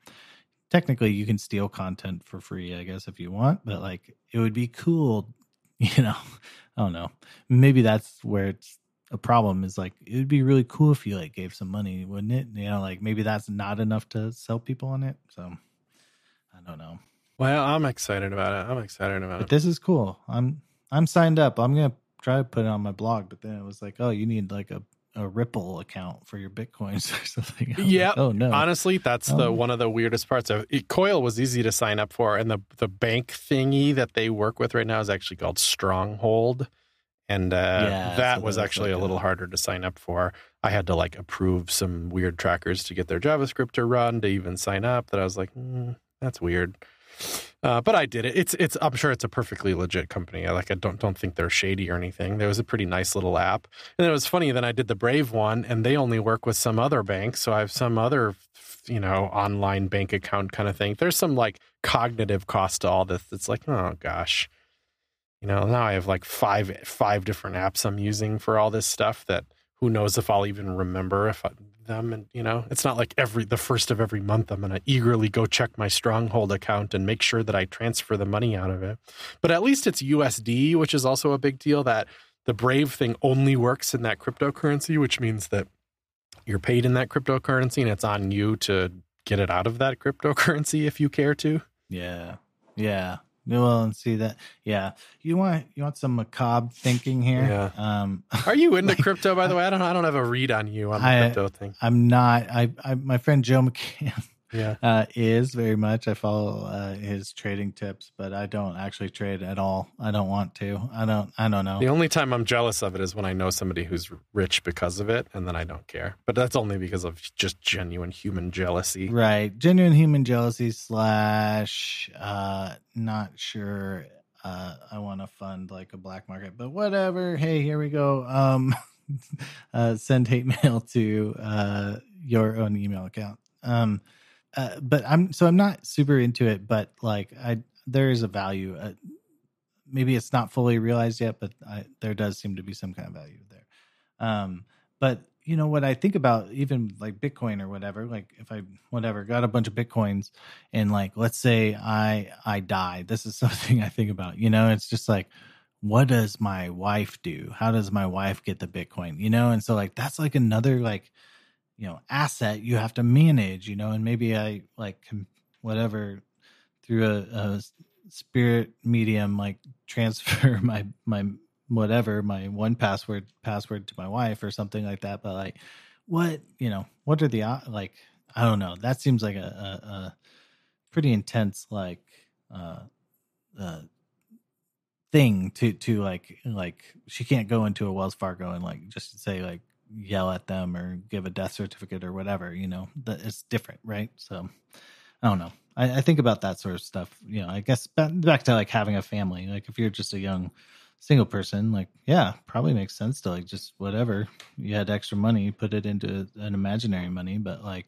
Technically you can steal content for free, I guess, if you want, but like it would be cool, you know. I don't know. Maybe that's where it's a problem is like it would be really cool if you like gave some money, wouldn't it? You know, like maybe that's not enough to sell people on it. So I don't know. Well, I'm excited about it. I'm excited about but it. This is cool. I'm I'm signed up. I'm gonna try to put it on my blog, but then it was like, oh, you need like a a Ripple account for your bitcoins or something. Yeah. Like, oh no. Honestly, that's oh. the one of the weirdest parts of it. Coil was easy to sign up for, and the the bank thingy that they work with right now is actually called Stronghold, and uh, yeah, that was actually like a little harder to sign up for. I had to like approve some weird trackers to get their JavaScript to run to even sign up. That I was like, mm, that's weird. Uh, but I did it. It's it's. I'm sure it's a perfectly legit company. I like. I don't don't think they're shady or anything. There was a pretty nice little app, and it was funny. Then I did the Brave one, and they only work with some other banks. So I have some other, you know, online bank account kind of thing. There's some like cognitive cost to all this. It's like, oh gosh, you know, now I have like five five different apps I'm using for all this stuff that who knows if I'll even remember if I, them and you know it's not like every the first of every month i'm going to eagerly go check my stronghold account and make sure that i transfer the money out of it. But at least it's usd which is also a big deal that the brave thing only works in that cryptocurrency which means that you're paid in that cryptocurrency and it's on you to get it out of that cryptocurrency if you care to. Yeah. Yeah well, and see that. Yeah, you want you want some macabre thinking here. Yeah. Um, Are you into like, crypto? By the way, I don't I don't have a read on you on the I, crypto thing. I'm not. I, I my friend Joe McCann yeah. uh, is very much. I follow uh, his trading tips but i don't actually trade at all. I don't want to. I don't i don't know. The only time i'm jealous of it is when i know somebody who's rich because of it and then i don't care. But that's only because of just genuine human jealousy. Right. Genuine human jealousy slash uh not sure uh i want to fund like a black market but whatever. Hey here we go. Um uh send hate mail to uh your own email account. Um uh, but I'm so I'm not super into it, but like I there is a value. Uh, maybe it's not fully realized yet, but I, there does seem to be some kind of value there. Um, but you know what I think about even like Bitcoin or whatever, like if I whatever got a bunch of Bitcoins and like let's say I I die, this is something I think about. You know, it's just like what does my wife do? How does my wife get the Bitcoin? You know, and so like that's like another like you know asset you have to manage you know and maybe i like whatever through a, a spirit medium like transfer my my whatever my 1Password password to my wife or something like that but like what you know what are the like i don't know. That seems like a, a, a pretty intense like uh uh thing to to like like she can't go into a wells fargo and like just say like yell at them or give a death certificate or whatever you know that it's different right? So i don't know. I, I, think about that sort of stuff you know i guess back, back to like having a family. Like if you're just a young single person like yeah probably makes sense to like just whatever. You had extra money put it into an imaginary money but like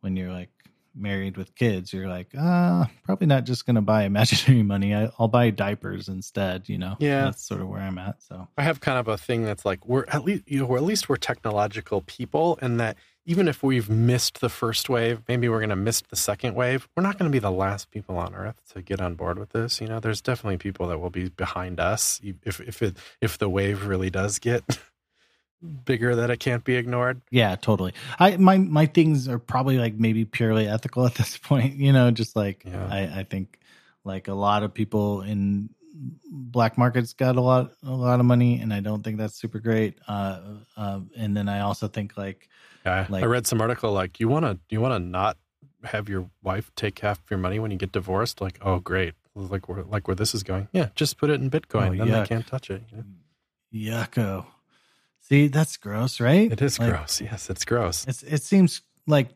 when you're like married with kids, you're like, ah, uh, probably not just going to buy imaginary money. I, will buy diapers instead. You know, yeah, that's sort of where I'm at. So I have kind of a thing that's like we're at least you know, at least we're technological people, and that even if we've missed the first wave, maybe we're going to miss the second wave. We're not going to be the last people on Earth to get on board with this. You know, there's definitely people that will be behind us if if it if the wave really does get bigger that it can't be ignored. Yeah, totally. I my my things are probably like maybe purely ethical at this point. You know, just like yeah. I I think like a lot of people in black markets got a lot a lot of money, and I don't think that's super great. Uh, uh and then I also think like, yeah, like I read some article like you want to you want to not have your wife take half your money when you get divorced. Like, oh great, like where like where this is going. Yeah, just put it in Bitcoin, oh, then yuck. they can't touch it. You know? Yucko. See, that's gross, right? It is like, gross. Yes, it's gross. It's, it seems like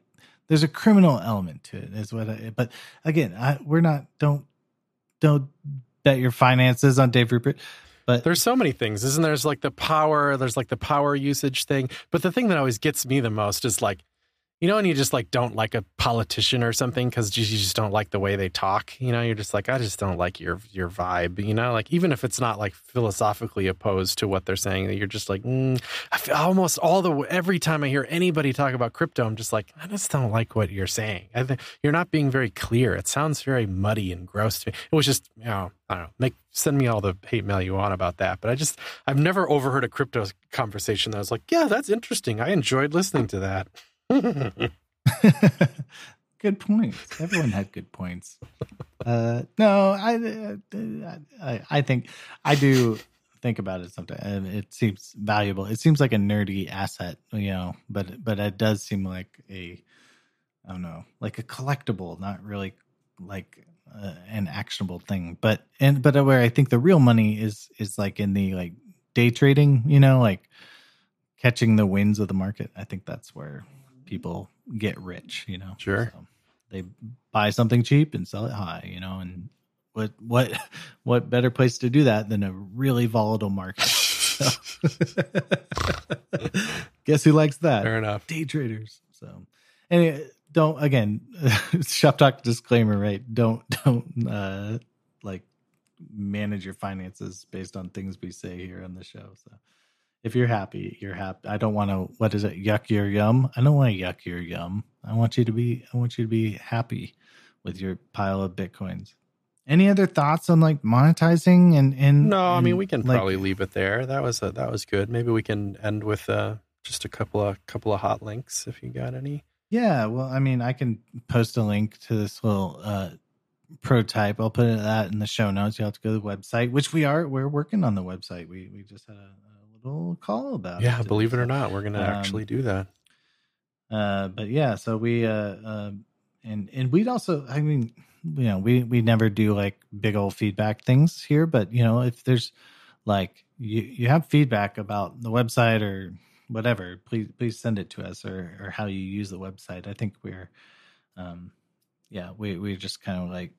there's a criminal element to it, is what. I, but again, I, we're not. Don't don't bet your finances on Dave Rupert. But there's so many things, isn't there? There's like the power. There's like the power usage thing. But the thing that always gets me the most is like you know, and you just like don't like a politician or something because you just don't like the way they talk. You know, you're just like, I just don't like your your vibe. You know, like even if it's not like philosophically opposed to what they're saying, you're just like, mm. I almost all the every time I hear anybody talk about crypto, I'm just like, I just don't like what you're saying. I think you're not being very clear. It sounds very muddy and gross to me. It was just, you know, I don't know. Make send me all the hate mail you want about that. But I just I've never overheard a crypto conversation that was like, yeah, that's interesting. I enjoyed listening to that. good points. Everyone had good points. Uh, no, I, I, I think I do think about it sometimes, it seems valuable. It seems like a nerdy asset, you know, but but it does seem like a, I don't know, like a collectible, not really like uh, an actionable thing. But and but where I think the real money is is like in the like day trading, you know, like catching the winds of the market. I think that's where people get rich. You know, Sure. So they buy something cheap and sell it high. You know, and what what what better place to do that than a really volatile market? So- Guess who likes that? Fair enough. day traders. So, and don't again, shop talk disclaimer, right? Don't don't uh like manage your finances based on things we say here on the show. So, if you're happy, you're happy. I don't want to. What is it? Yuck your yum. I don't want to yuck your yum. I want you to be. I want you to be happy with your pile of bitcoins. Any other thoughts on like monetizing and and No, I mean we can like, probably leave it there. That was a, that was good. Maybe we can end with uh, just a couple of couple of hot links if you got any. Yeah, well, I mean, I can post a link to this little uh, prototype. I'll put that in the show notes. You have to go to the website, which we are. We're working on the website. We we just had a, a little call about it. Yeah, believe it or not, we're gonna um, actually do that. Uh, but yeah, so we uh, uh, and and we'd also. I mean, you know, we we never do like big old feedback things here, but you know, if there's like you you have feedback about the website or whatever, please please send it to us or or how you use the website. I think we're um yeah, we we just kind of like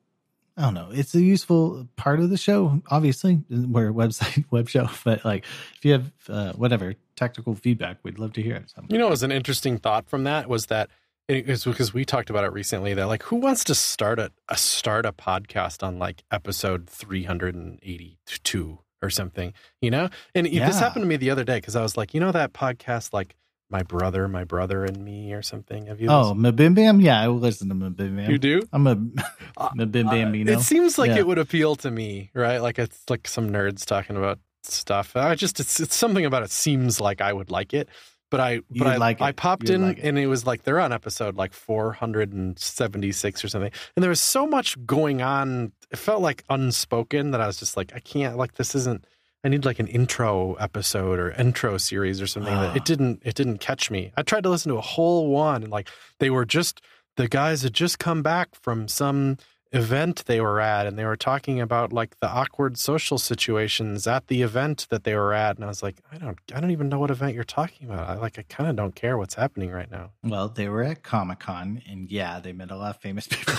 I don't know. It's a useful part of the show, obviously. We're a website web show, but like if you have uh, whatever technical feedback, we'd love to hear it. You know, it was an interesting thought from that was that it was because we talked about it recently that like who wants to start a, a start a podcast on like episode 382 or something, you know? And this happened to me the other day because I was like, you know that podcast like my brother, my brother and me or something. Have you oh, Mabim Bam, yeah, I listen to MBMBaM. You do? I'm a Uh, Mabim Uh, Bambino. it seems like Yeah. it would appeal to me, right? Like it's like some nerds talking about stuff. I just it's it's something about it seems like I would like it. But I You'd but I, like I popped in like it. and it was like they're on episode like 476 or something. And there was so much going on. It felt like unspoken that I was just like I can't like this isn't I need like an intro episode or intro series or something that Ah. it didn't it didn't catch me. I tried to listen to a whole one and like they were just the guys had just come back from some event they were at and they were talking about like the awkward social situations at the event that they were at and I was like I don't I don't even know what event you're talking about. I like I kind of don't care what's happening right now. well, they were at Comic Con, and yeah, they met a lot of famous people.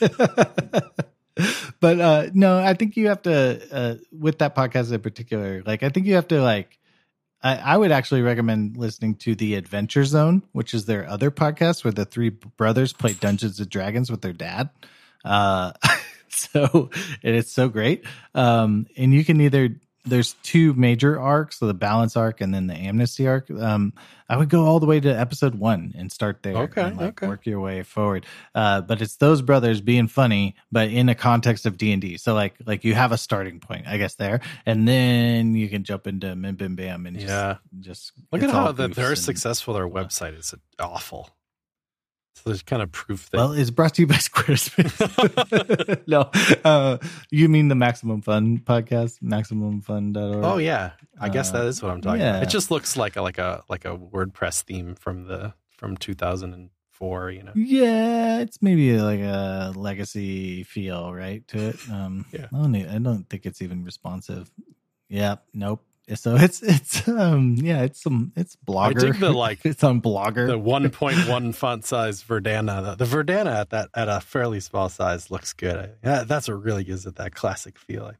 but uh no, I think you have to uh with that podcast in particular, like I think you have to like I, I would actually recommend listening to the Adventure Zone, which is their other podcast where the three brothers play Dungeons and Dragons with their dad. Uh so and it's so great. Um and you can either there's two major arcs, so the balance arc and then the amnesty arc. Um, I would go all the way to episode one and start there. Okay, and, like, okay. Work your way forward. Uh, but it's those brothers being funny, but in a context of D and D. So like, like you have a starting point, I guess there, and then you can jump into MBMBaM and just, Yeah. just Look at how that they're and- successful. Their website is awful. So there's kind of proof that Well, it's brought to you by Squarespace. no, uh, you mean the Maximum Fun podcast, MaximumFun.org. Oh yeah, I guess that is what I'm talking yeah. about. It just looks like a like a like a WordPress theme from the from 2004. You know, Yeah, it's maybe like a legacy feel, right, to it. Um, Yeah. I don't, I don't think it's even responsive. Yeah, nope. So it's it's um yeah it's some it's blogger. dig the, like, it's on blogger. the 1.1 font size Verdana. The, the Verdana at that at a fairly small size looks good. Yeah, that's what really gives it that classic feel.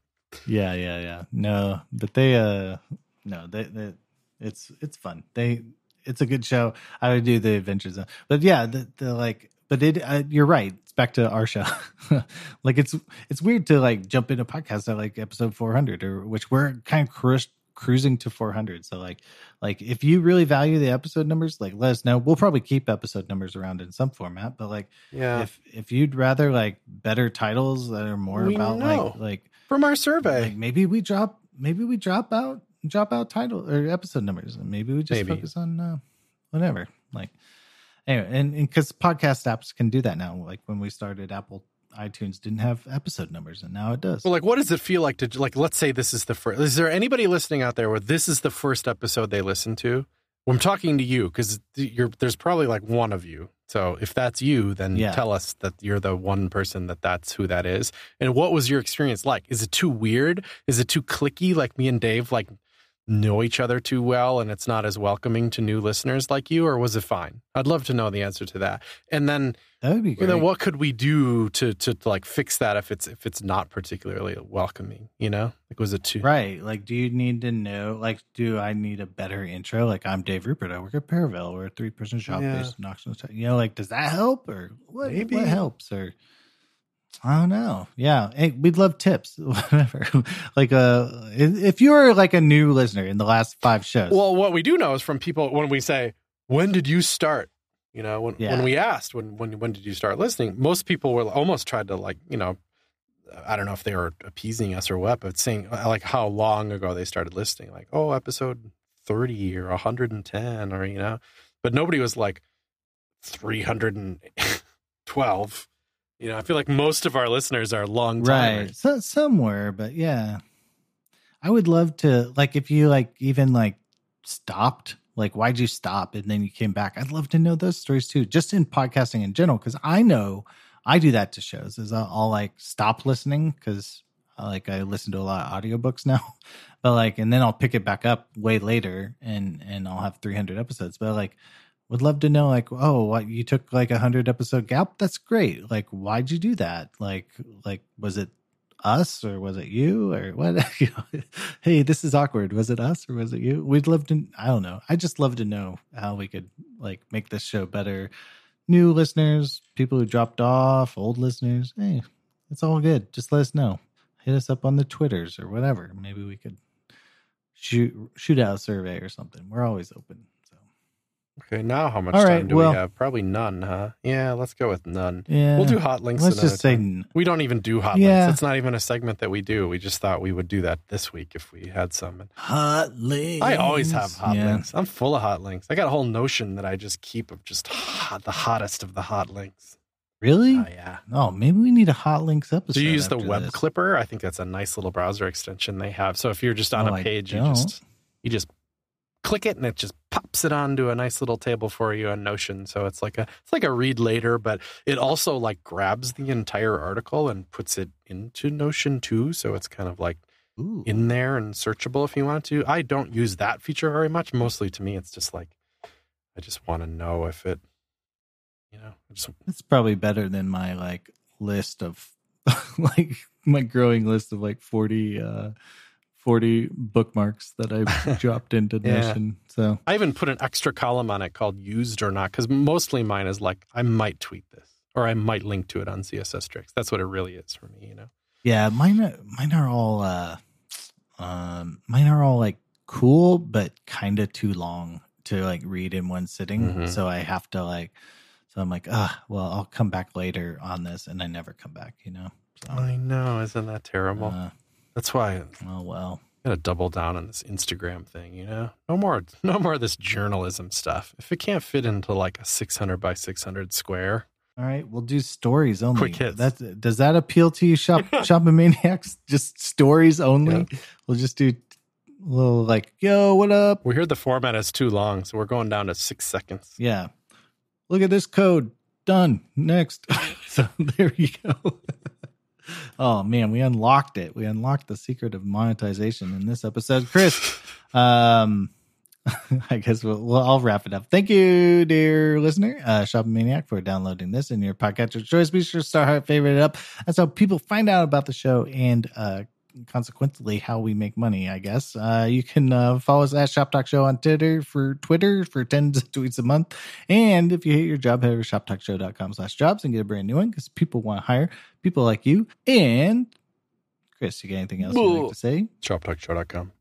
yeah, yeah, yeah. No, but they uh no they, they it's it's fun. They it's a good show. I would do the Adventures, but yeah, the, the like. But it, uh, you're right. It's back to our show. like it's it's weird to like jump into podcast at like episode 400 or which we're kind of cru- cruising to 400. So like like if you really value the episode numbers, like let us know. We'll probably keep episode numbers around in some format, but like Yeah, if if you'd rather like better titles that are more We about know. like like from our survey. like maybe we drop maybe we drop out drop out title or episode numbers and maybe we just Maybe. focus on uh, whatever like anyway and because podcast apps can do that now like when we started apple itunes didn't have episode numbers and now it does Well, like, what does it feel like to like? Let's say this is the first. Is there anybody listening out there where this is the first episode they listen to? Well, I'm talking to you because you're. There's probably like one of you. So if that's you, then Yeah. tell us that you're the one person that that's who that is. And what was your experience like? Is it too weird? Is it too clicky? Like me and Dave, like know each other too well and it's not as welcoming to new listeners like you, or was it fine? I'd love to know the answer to that. And then, That would be great. then what could we do to to like fix that if it's if it's not particularly welcoming? You know, like was it too? Right. Like, do you need to know? Like, do I need a better intro? Like, I'm Dave Rupert. I work at Paravel. We're a three person shop Yeah. based in Knoxville. You know, like, does that help or what? Maybe. What helps or I don't know. Yeah, hey, we'd love tips. Whatever. like, uh, if you're like a new listener in the last five shows, Well, what we do know is from people when we say, "When did you start?" You know, when Yeah. when we asked, "When when when did you start listening?" Most people were almost tried to like, you know, I don't know if they were appeasing us or what, but saying uh, like how long ago they started listening, like, "Oh, episode thirty or hundred and ten, or you know, but nobody was like three hundred and twelve. You know, I feel like most of our listeners are long right? timers. So, somewhere, but yeah, I would love to. Like, if you like even like stopped, like, why'd you stop and then you came back? I'd love to know those stories too, just in podcasting in general, because I know I do that to shows. Is I'll, I'll like stop listening because uh, like I listen to a lot of audiobooks now, but like, and then I'll pick it back up way later, and and I'll have 300 episodes. But like, would love to know like oh what you took like a hundred episode gap? That's great. Like why'd you do that? Like like was it us or was it you or what? You know, hey this is awkward. Was it us or was it you? We'd love to i don't know. I just love to know how we could like make this show better. New listeners people who dropped off old listeners hey it's all good. Just let us know. Hit us up on the twitters or whatever. Maybe we could shoot shoot out a survey or something. We're always open Okay, now how much All time right, do well- we have? Probably none, huh? Yeah, let's go with none. yeah We'll do hot links. let's just say time. we don't even do hot Yeah. links. It's not even a segment that we do. We just thought we would do that this week if we had some. Hot links. I always have hot Yeah. links. I'm full of hot links. I got a whole notion that I just keep of just hot, the hottest of the hot links. Really? Oh yeah. Oh, maybe we need a hot links episode. Do you use the web this. clipper? I think that's a nice little browser extension they have. So if you're just on Oh, a page, you just you just click it and it just pops it onto a nice little table for you on Notion. So it's like a it's like a read later, but it also like grabs the entire article and puts it into Notion too. So it's kind of like Ooh. in there and searchable if you want to. I don't use that feature very much. Mostly to me, it's just like I just want to know if it, you know, just It's probably better than my like list of like my growing list of like 40 uh 40 bookmarks that I've dropped into Yeah. Notion. So I even put an extra column on it called used or not because mostly mine is like I might tweet this or I might link to it on CSS Tricks. That's what it really is for me, you know. yeah, mine are mine are all uh um mine are all like cool but kind of too long to like read in one sitting. Mhm. So I have to like so I'm like, ah, well, I'll come back later on this and I never come back, you know. So I know, isn't that terrible? uh, That's why oh well. gotta double down on this Instagram thing, you know. No more, no more of this journalism stuff. If it can't fit into like a 600 by 600 square, All right, we'll do stories only. Quick hits. That's does that appeal to you, shop Shop-o-maniacs? Just stories only. We'll just do a little like, yo, what up? we heard the format is too long, so we're going down to six seconds. Yeah. Look at this code. Done. Next. so there you go. Oh man, we unlocked it. We unlocked the secret of monetization in this episode. Chris, um I guess we'll, well, I'll wrap it up. Thank you, dear listener, uh, Shop-o-maniac, for downloading this in your podcast of choice. Be sure to star heart favorite it up. That's how people find out about the show and uh, consequently how we make money. I guess uh, you can uh, follow us at Shop Talk Show on Twitter for Twitter for tens of tweets a month. And if you hate your job, head over to shoptalkshow.com slash jobs and get a brand new one because people want to hire people like you. And Chris, you got anything else you'd like to say? Shoptalkshow.com.